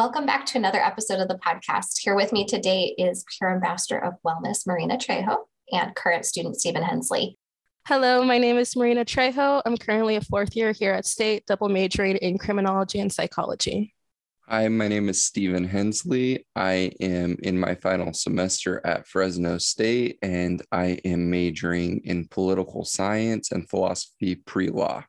Welcome back to another episode of the podcast. Here with me today is Peer Ambassador of Wellness, Marina Trejo, and current student Stephen Hensley. Hello, my name is Marina Trejo. I'm currently a fourth year here at State, double majoring in criminology and psychology. Hi, my name is Stephen Hensley. I am in my final semester at Fresno State, and I am majoring in political science and philosophy pre law.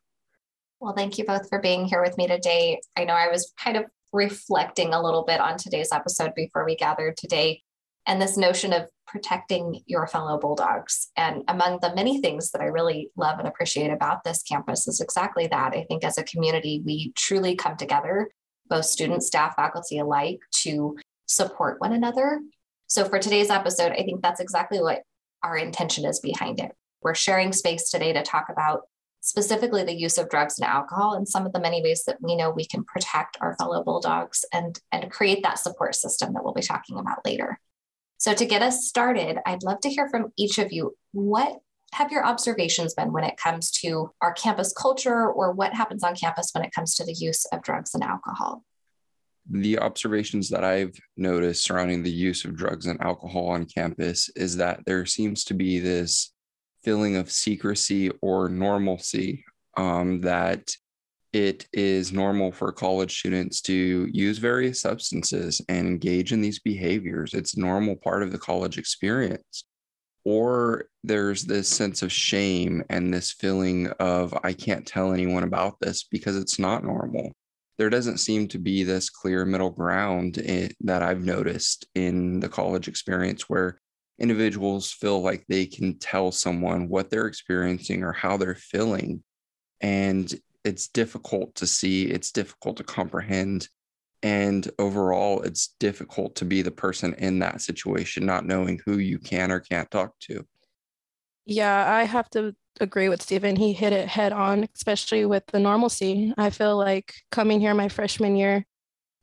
Well, thank you both for being here with me today. I know I was kind of reflecting a little bit on today's episode before we gathered today and this notion of protecting your fellow Bulldogs. And among the many things that I really love and appreciate about this campus is exactly that. I think as a community, we truly come together both students, staff, faculty alike to support one another. So for today's episode, I think that's exactly what our intention is behind it. We're sharing space today to talk about specifically the use of drugs and alcohol and some of the many ways that we know we can protect our fellow bulldogs and, and create that support system that we'll be talking about later. So to get us started, I'd love to hear from each of you. What have your observations been when it comes to our campus culture or what happens on campus when it comes to the use of drugs and alcohol? The observations that I've noticed surrounding the use of drugs and alcohol on campus is that there seems to be this feeling of secrecy or normalcy um, that it is normal for college students to use various substances and engage in these behaviors. It's normal part of the college experience or there's this sense of shame and this feeling of I can't tell anyone about this because it's not normal. There doesn't seem to be this clear middle ground in, that I've noticed in the college experience where individuals feel like they can tell someone what they're experiencing or how they're feeling. And it's difficult to see, it's difficult to comprehend and overall, it's difficult to be the person in that situation, not knowing who you can or can't talk to. Yeah, I have to agree with Stephen. He hit it head on, especially with the normalcy. I feel like coming here my freshman year,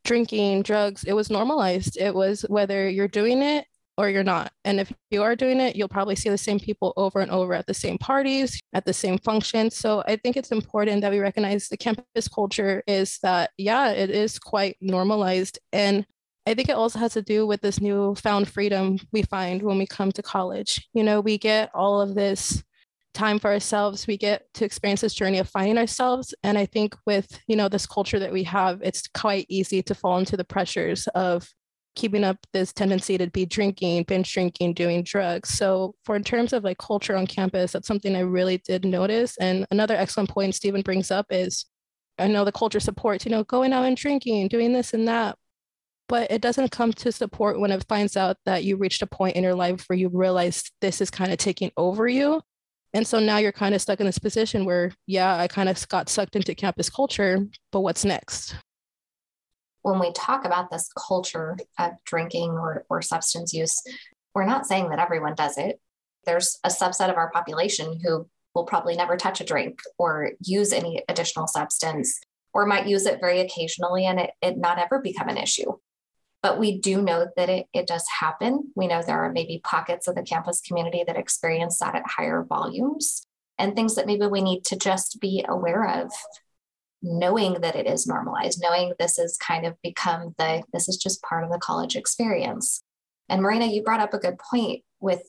drinking, drugs, it was normalized. It was whether you're doing it or you're not. And if you are doing it, you'll probably see the same people over and over at the same parties, at the same functions. So I think it's important that we recognize the campus culture is that, yeah, it is quite normalized. And I think it also has to do with this newfound freedom we find when we come to college. You know, we get all of this time for ourselves we get to experience this journey of finding ourselves and i think with you know this culture that we have it's quite easy to fall into the pressures of keeping up this tendency to be drinking, binge drinking, doing drugs. So, for in terms of like culture on campus, that's something I really did notice. And another excellent point Stephen brings up is I know the culture supports, you know, going out and drinking, doing this and that, but it doesn't come to support when it finds out that you reached a point in your life where you realize this is kind of taking over you. And so now you're kind of stuck in this position where, yeah, I kind of got sucked into campus culture, but what's next? When we talk about this culture of drinking or, or substance use, we're not saying that everyone does it. There's a subset of our population who will probably never touch a drink or use any additional substance or might use it very occasionally and it, it not ever become an issue. But we do know that it, it does happen. We know there are maybe pockets of the campus community that experience that at higher volumes and things that maybe we need to just be aware of knowing that it is normalized, knowing this has kind of become the, this is just part of the college experience. And Marina, you brought up a good point with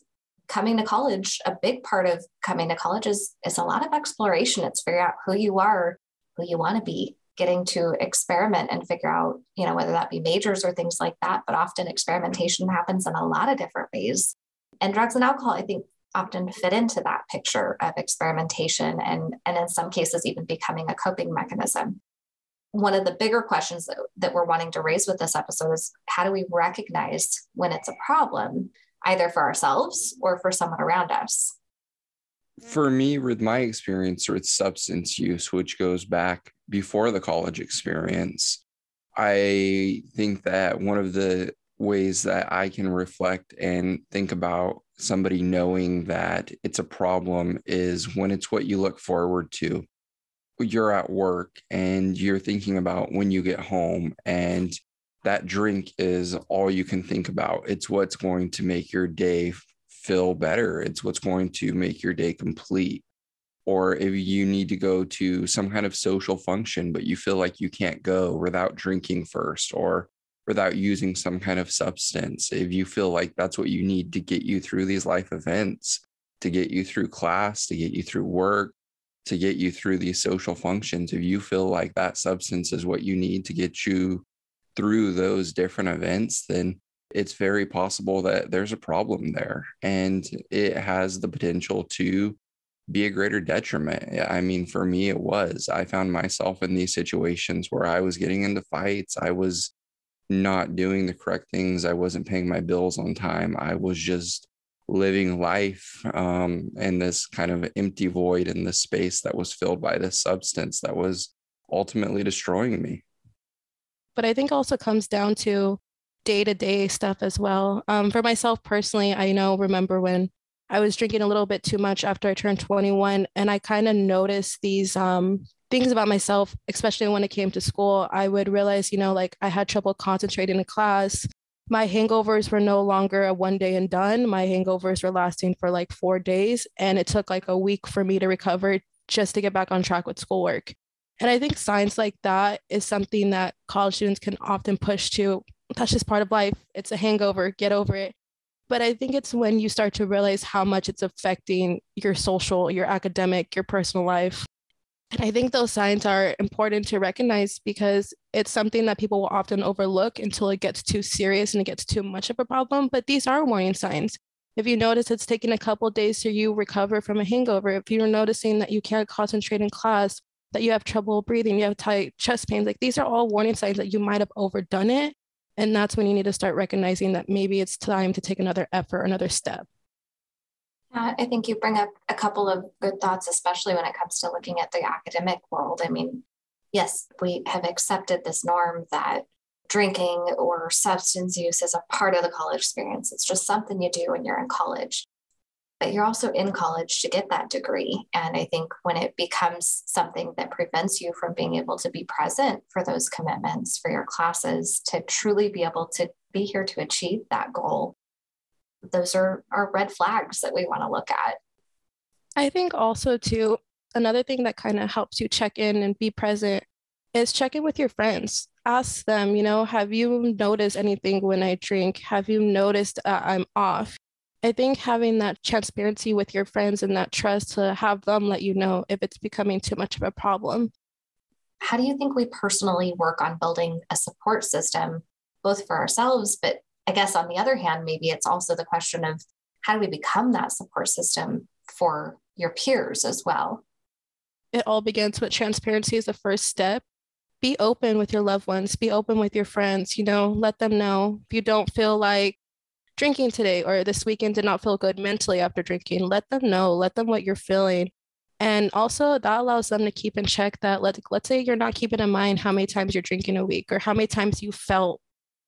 coming to college. A big part of coming to college is, is a lot of exploration. It's figuring out who you are, who you want to be, getting to experiment and figure out, you know, whether that be majors or things like that. But often experimentation happens in a lot of different ways. And drugs and alcohol, I think, often fit into that picture of experimentation and, and in some cases even becoming a coping mechanism. One of the bigger questions that, that we're wanting to raise with this episode is how do we recognize when it's a problem, either for ourselves or for someone around us? For me, with my experience with substance use, which goes back before the college experience, I think that one of the ways that I can reflect and think about somebody knowing that it's a problem is when it's what you look forward to. You're at work and you're thinking about when you get home, and that drink is all you can think about. It's what's going to make your day feel better, it's what's going to make your day complete. Or if you need to go to some kind of social function, but you feel like you can't go without drinking first, or without using some kind of substance, if you feel like that's what you need to get you through these life events, to get you through class, to get you through work, to get you through these social functions, if you feel like that substance is what you need to get you through those different events, then it's very possible that there's a problem there and it has the potential to be a greater detriment. I mean, for me, it was. I found myself in these situations where I was getting into fights. I was not doing the correct things. I wasn't paying my bills on time. I was just living life um, in this kind of empty void in this space that was filled by this substance that was ultimately destroying me. But I think also comes down to day to day stuff as well. Um, for myself personally, I know, remember when I was drinking a little bit too much after I turned 21, and I kind of noticed these um, things about myself, especially when it came to school. I would realize, you know, like I had trouble concentrating in class. My hangovers were no longer a one day and done. My hangovers were lasting for like four days, and it took like a week for me to recover just to get back on track with schoolwork. And I think signs like that is something that college students can often push to that's just part of life. It's a hangover, get over it. But I think it's when you start to realize how much it's affecting your social, your academic, your personal life. And I think those signs are important to recognize because it's something that people will often overlook until it gets too serious and it gets too much of a problem. But these are warning signs. If you notice it's taking a couple days to you recover from a hangover, if you're noticing that you can't concentrate in class, that you have trouble breathing, you have tight chest pains, like these are all warning signs that you might have overdone it and that's when you need to start recognizing that maybe it's time to take another effort, another step. I think you bring up a couple of good thoughts, especially when it comes to looking at the academic world. I mean, yes, we have accepted this norm that drinking or substance use is a part of the college experience. It's just something you do when you're in college but you're also in college to get that degree. And I think when it becomes something that prevents you from being able to be present for those commitments, for your classes, to truly be able to be here to achieve that goal, those are, are red flags that we want to look at. I think also, too, another thing that kind of helps you check in and be present is check in with your friends. Ask them, you know, have you noticed anything when I drink? Have you noticed uh, I'm off? I think having that transparency with your friends and that trust to have them let you know if it's becoming too much of a problem. How do you think we personally work on building a support system, both for ourselves, but I guess on the other hand, maybe it's also the question of how do we become that support system for your peers as well? It all begins with transparency as the first step. Be open with your loved ones, be open with your friends, you know, let them know if you don't feel like drinking today or this weekend did not feel good mentally after drinking, let them know, let them what you're feeling. And also that allows them to keep in check that let, let's say you're not keeping in mind how many times you're drinking a week or how many times you felt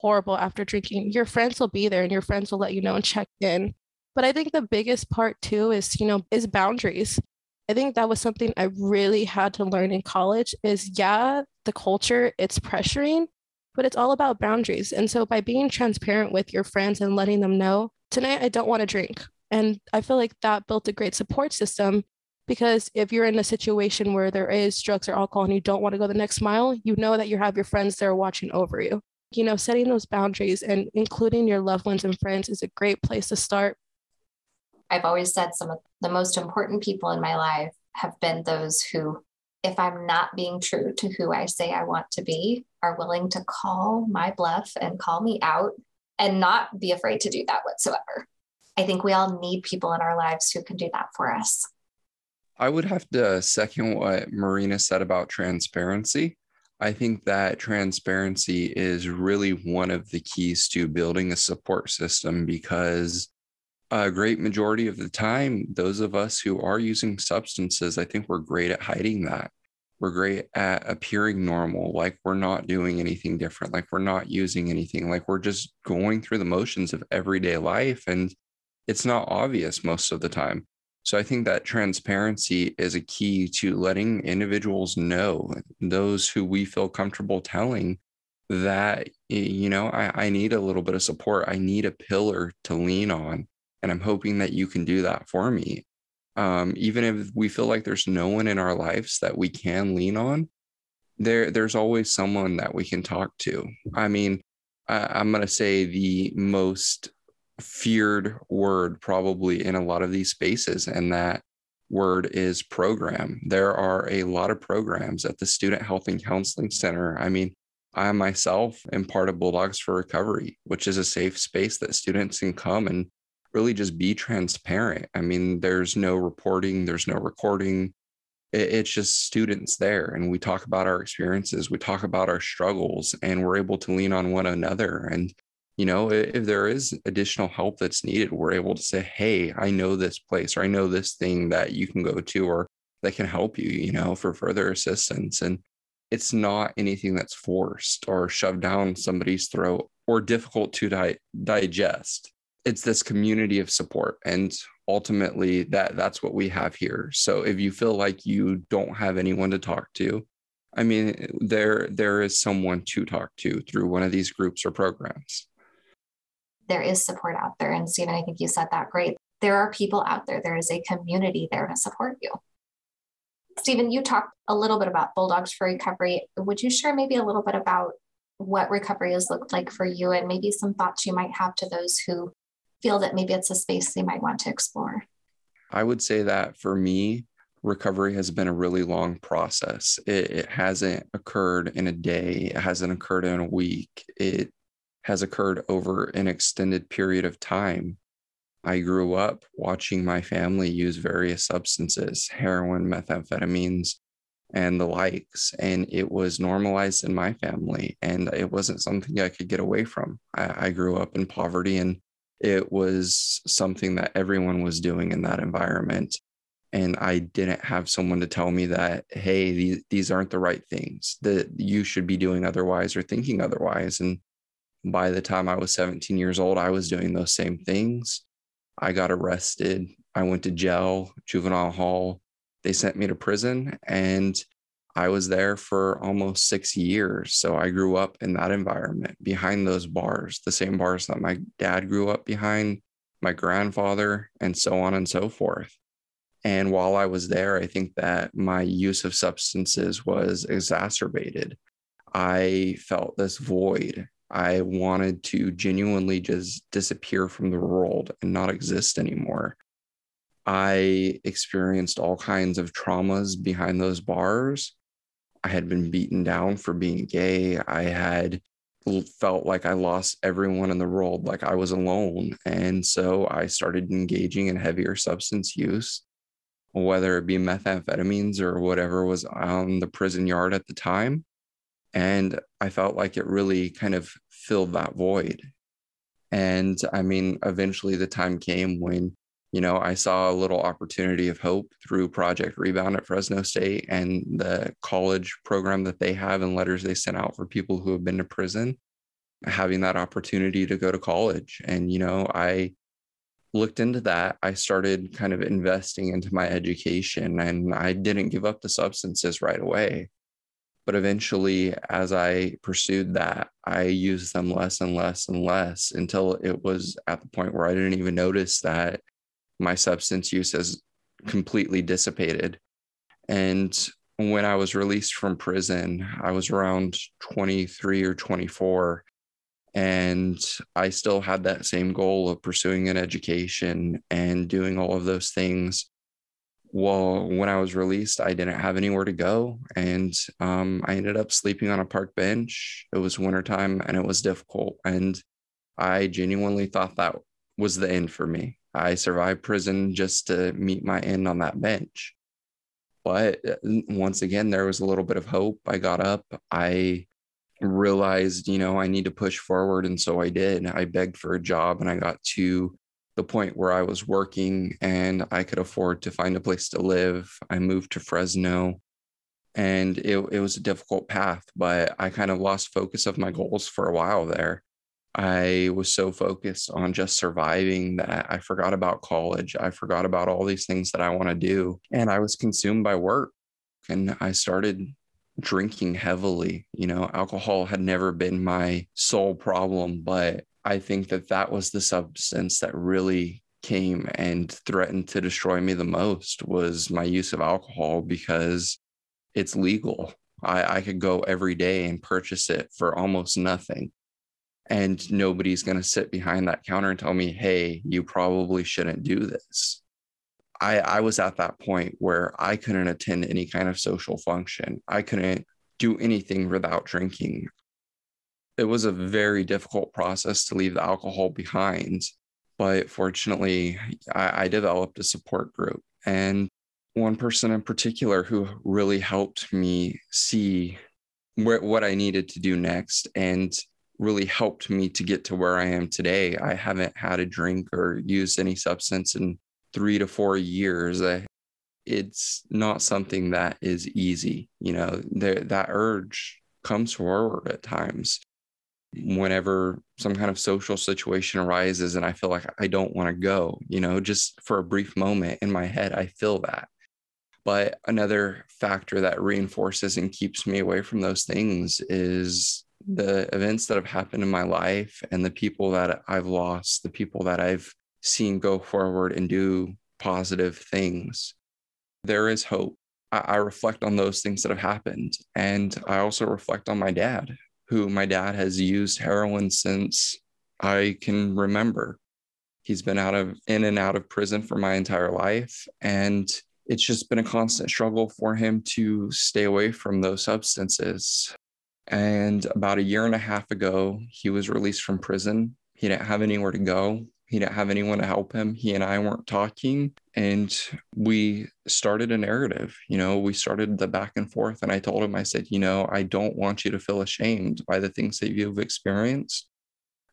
horrible after drinking. Your friends will be there and your friends will let you know and check in. But I think the biggest part too is, you know, is boundaries. I think that was something I really had to learn in college is yeah, the culture, it's pressuring, but it's all about boundaries. And so by being transparent with your friends and letting them know, tonight I don't want to drink. And I feel like that built a great support system because if you're in a situation where there is drugs or alcohol and you don't want to go the next mile, you know that you have your friends there watching over you. You know, setting those boundaries and including your loved ones and friends is a great place to start. I've always said some of the most important people in my life have been those who if I'm not being true to who I say I want to be, are willing to call my bluff and call me out and not be afraid to do that whatsoever. I think we all need people in our lives who can do that for us. I would have to second what Marina said about transparency. I think that transparency is really one of the keys to building a support system because a great majority of the time, those of us who are using substances, I think we're great at hiding that. We're great at appearing normal, like we're not doing anything different, like we're not using anything, like we're just going through the motions of everyday life. And it's not obvious most of the time. So I think that transparency is a key to letting individuals know, those who we feel comfortable telling that, you know, I, I need a little bit of support. I need a pillar to lean on and I'm hoping that you can do that for me. Um, even if we feel like there's no one in our lives that we can lean on, there there's always someone that we can talk to. I mean, I'm going to say the most feared word probably in a lot of these spaces, and that word is program. There are a lot of programs at the Student Health and Counseling Center. I mean, I myself am part of Bulldogs for Recovery, which is a safe space that students can come and really just be transparent. I mean, there's no reporting, there's no recording. It's just students there, and we talk about our experiences, we talk about our struggles, and we're able to lean on one another. And, you know, if there is additional help that's needed, we're able to say, Hey, I know this place, or I know this thing that you can go to, or that can help you, you know, for further assistance. And it's not anything that's forced or shoved down somebody's throat or difficult to di- digest it's this community of support and ultimately that that's what we have here so if you feel like you don't have anyone to talk to i mean there there is someone to talk to through one of these groups or programs there is support out there and stephen i think you said that great there are people out there there is a community there to support you stephen you talked a little bit about bulldogs for recovery would you share maybe a little bit about what recovery has looked like for you and maybe some thoughts you might have to those who feel that maybe it's a space they might want to explore? I would say that for me, recovery has been a really long process. It, it, hasn't occurred in a day, it hasn't occurred in a week. It has occurred over an extended period of time. I grew up watching my family use various substances, heroin, methamphetamines, and the likes. And it was normalized in my family. And it wasn't something I could get away from. I, I grew up in poverty and it was something that everyone was doing in that environment and i didn't have someone to tell me that hey these, these aren't the right things that you should be doing otherwise or thinking otherwise and by the time i was 17 years old i was doing those same things i got arrested i went to jail juvenile hall they sent me to prison and I was there for almost six years. So I grew up in that environment behind those bars, the same bars that my dad grew up behind, my grandfather, and so on and so forth. And while I was there, I think that my use of substances was exacerbated. I felt this void. I wanted to genuinely just disappear from the world and not exist anymore. I experienced all kinds of traumas behind those bars I had been beaten down for being gay. I had felt like I lost everyone in the world, like I was alone. And so I started engaging in heavier substance use, whether it be methamphetamines or whatever was on the prison yard at the time. And I felt like it really kind of filled that void. And I mean, eventually the time came when you know, I saw a little opportunity of hope through Project Rebound at Fresno State and the college program that they have and letters they sent out for people who have been to prison, having that opportunity to go to college. And, you know, I looked into that. I started kind of investing into my education and I didn't give up the substances right away. But eventually, as I pursued that, I used them less and less and less until it was at the point where I didn't even notice that my substance use has completely dissipated. And when I was released from prison, I was around 23 or 24. And I still had that same goal of pursuing an education and doing all of those things. Well, when I was released, I didn't have anywhere to go. And um, I ended up sleeping on a park bench. It was wintertime and it was difficult. And I genuinely thought that was the end for me. I survived prison just to meet my end on that bench. But uh, once again, there was a little bit of hope. I got up. I realized, you know, I need to push forward. And so I did. I begged for a job and I got to the point where I was working and I could afford to find a place to live. I moved to Fresno and it, it was a difficult path, but I kind of lost focus of my goals for a while there. I was so focused on just surviving that I forgot about college. I forgot about all these things that I want to do. And I was consumed by work. And I started drinking heavily. You know, alcohol had never been my sole problem, but I think that that was the substance that really came and threatened to destroy me the most was my use of alcohol because it's legal. I, I could go every day and purchase it for almost nothing and nobody's going to sit behind that counter and tell me, hey, you probably shouldn't do this. I, I was at that point where I couldn't attend any kind of social function. I couldn't do anything without drinking. It was a very difficult process to leave the alcohol behind. But fortunately, I, I developed a support group. And one person in particular who really helped me see where, what I needed to do next and really helped me to get to where I am today. I haven't had a drink or used any substance in three to four years. I, it's not something that is easy. You know, that urge comes forward at times whenever some kind of social situation arises and I feel like I don't want to go, you know, just for a brief moment in my head, I feel that. But another factor that reinforces and keeps me away from those things is the events that have happened in my life and the people that I've lost, the people that I've seen go forward and do positive things. There is hope. I, reflect on those things that have happened. And I also reflect on my dad, who my dad has used heroin since I can remember. He's been out of in and out of prison for my entire life. And it's just been a constant struggle for him to stay away from those substances. And about a year and a half ago, he was released from prison. He didn't have anywhere to go. He didn't have anyone to help him. He and I weren't talking. And we started a narrative. You know, we started the back and forth. And I told him, I said, you know, I don't want you to feel ashamed by the things that you've experienced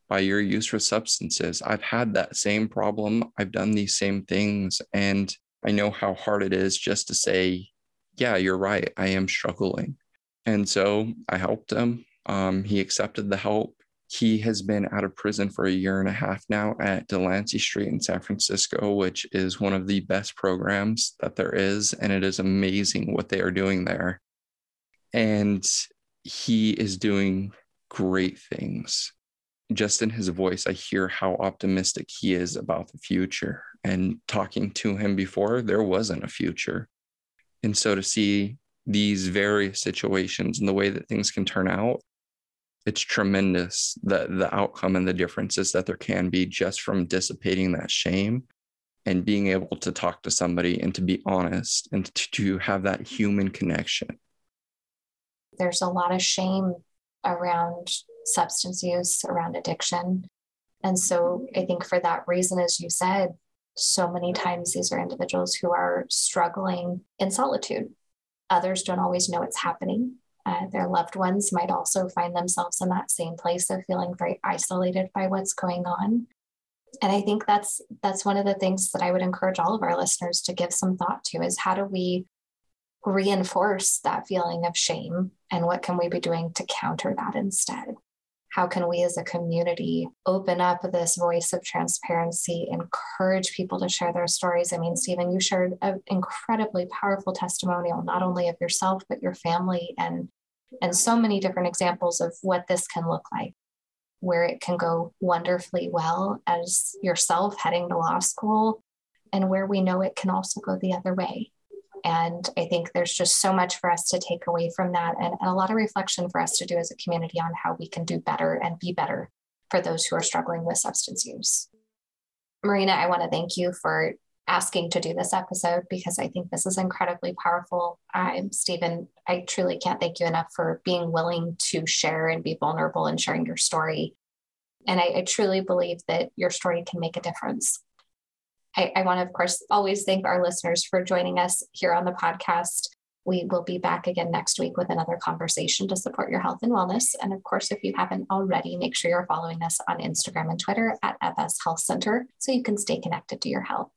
by your use of substances. I've had that same problem. I've done these same things. And I know how hard it is just to say, yeah, you're right. I am struggling. And so I helped him. Um, he accepted the help. He has been out of prison for a year and a half now at Delancey Street in San Francisco, which is one of the best programs that there is. And it is amazing what they are doing there. And he is doing great things. Just in his voice, I hear how optimistic he is about the future. And talking to him before, there wasn't a future. And so to see these various situations and the way that things can turn out, it's tremendous the the outcome and the differences that there can be just from dissipating that shame and being able to talk to somebody and to be honest and to, to have that human connection. There's a lot of shame around substance use, around addiction. And so I think for that reason, as you said, so many times these are individuals who are struggling in solitude Others don't always know it's happening. Uh, their loved ones might also find themselves in that same place of feeling very isolated by what's going on. And I think that's that's one of the things that I would encourage all of our listeners to give some thought to is how do we reinforce that feeling of shame and what can we be doing to counter that instead? How can we as a community open up this voice of transparency encourage people to share their stories? I mean stephen you shared an incredibly powerful testimonial not only of yourself but your family and and so many different examples of what this can look like where it can go wonderfully well as yourself heading to law school and where we know it can also go the other way and I think there's just so much for us to take away from that and, and, a lot of reflection for us to do as a community on how we can do better and be better for those who are struggling with substance use. Marina, I want to thank you for asking to do this episode because I think this is incredibly powerful. I'm Stephen. I truly can't thank you enough for being willing to share and be vulnerable and sharing your story. And I, I truly believe that your story can make a difference. I, I want to, of course, always thank our listeners for joining us here on the podcast. We will be back again next week with another conversation to support your health and wellness. And of course, if you haven't already, make sure you're following us on Instagram and Twitter at FS Health Center so you can stay connected to your health.